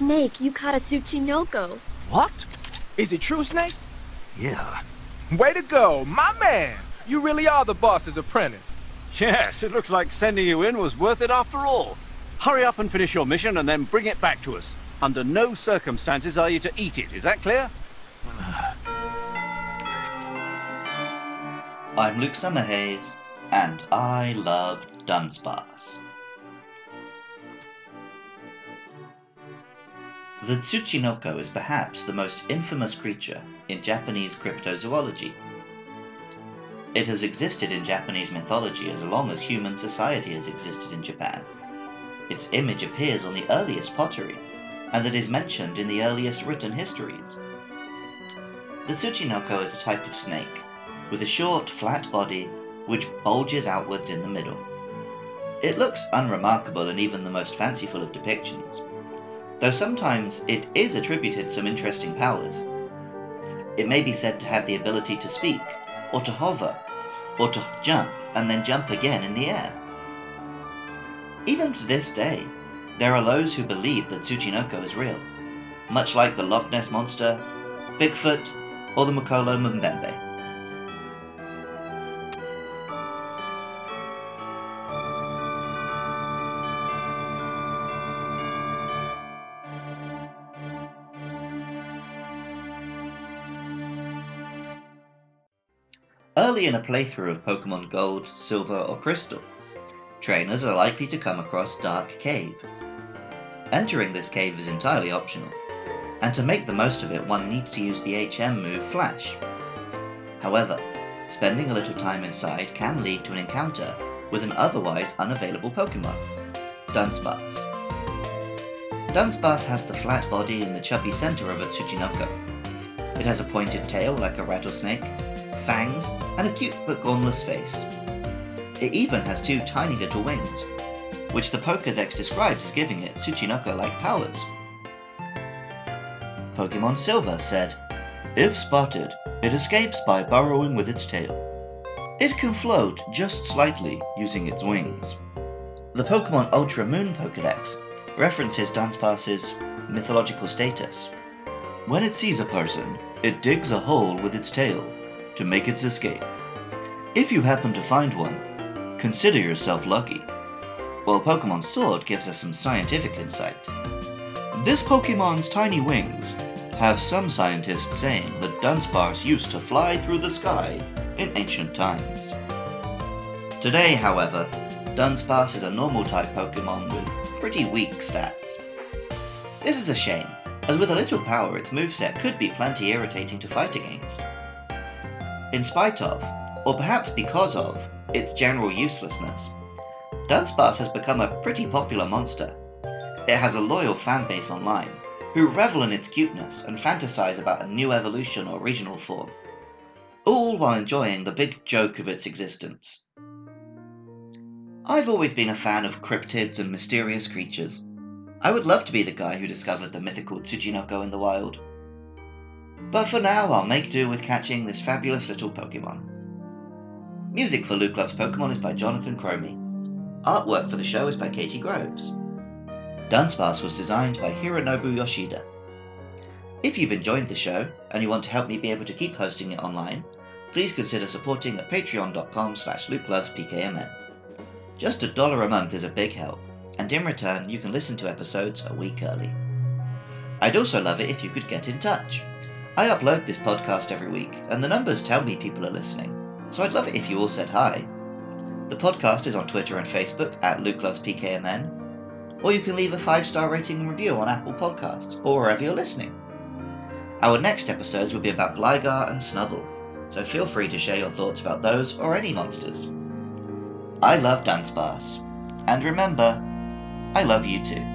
snake Yukata Tsuchinoko. What? Is it true, Snake? Yeah. Way to go, my man! You really are the boss's apprentice. Yes, it looks like sending you in was worth it after all. Hurry up and finish your mission and then bring it back to us. Under no circumstances are you to eat it, is that clear? I'm Luke Summerhayes, and I love Dunsparce. The Tsuchinoko is perhaps the most infamous creature in Japanese cryptozoology. It has existed in Japanese mythology as long as human society has existed in Japan. Its image appears on the earliest pottery, and it is mentioned in the earliest written histories. The Tsuchinoko is a type of snake, with a short, flat body which bulges outwards in the middle. It looks unremarkable in even the most fanciful of depictions, though sometimes it is attributed some interesting powers. It may be said to have the ability to speak, or to hover, or to jump and then jump again in the air. Even to this day, there are those who believe that Tsuchinoko is real, much like the Loch Ness Monster, Bigfoot, or the Mokele-mbembe. Early in a playthrough of Pokemon Gold, Silver, or Crystal, trainers are likely to come across Dark Cave. Entering this cave is entirely optional, and to make the most of it one needs to use the HM move Flash. However, spending a little time inside can lead to an encounter with an otherwise unavailable Pokemon, Dunsparce. Dunsparce has the flat body and the chubby center of a Tsuchinoko. It has a pointed tail like a rattlesnake, fangs, and a cute but gormless face. It even has two tiny little wings, which the Pokedex describes as giving it Tsuchinoko-like powers. Pokemon Silver said, If spotted, it escapes by burrowing with its tail. It can float just slightly using its wings. The Pokemon Ultra Moon Pokedex references Dunsparce's mythological status. When it sees a person, it digs a hole with its tail to make its escape. If you happen to find one, consider yourself lucky. While Pokemon Sword gives us some scientific insight. This Pokemon's tiny wings have some scientists saying that Dunsparce used to fly through the sky in ancient times. Today, however, Dunsparce is a normal type Pokemon with pretty weak stats. This is a shame, as with a little power its moveset could be plenty irritating to fight against. In spite of, or perhaps because of, its general uselessness, Dunsparce has become a pretty popular monster. It has a loyal fan base online, who revel in its cuteness and fantasize about a new evolution or regional form, all while enjoying the big joke of its existence. I've always been a fan of cryptids and mysterious creatures. I would love to be the guy who discovered the mythical Tsuchinoko in the wild. But for now, I'll make do with catching this fabulous little Pokemon. Music for Luke Loves Pokemon is by Jonathan Cromie. Artwork for the show is by Katie Groves. Dunsparce was designed by Hironobu Yoshida. If you've enjoyed the show and you want to help me be able to keep hosting it online, please consider supporting at patreon.com slash lukelovespkmn. Just a dollar a month is a big help, and in return you can listen to episodes a week early. I'd also love it if you could get in touch. I upload this podcast every week, and the numbers tell me people are listening, so I'd love it if you all said hi. The podcast is on Twitter and Facebook at LukeLovesPKMN, or you can leave a five star rating and review on Apple Podcasts or wherever you're listening. Our next episodes will be about Gligar and Snubbull, so feel free to share your thoughts about those or any monsters. I love Dunsparce, and remember, I love you too.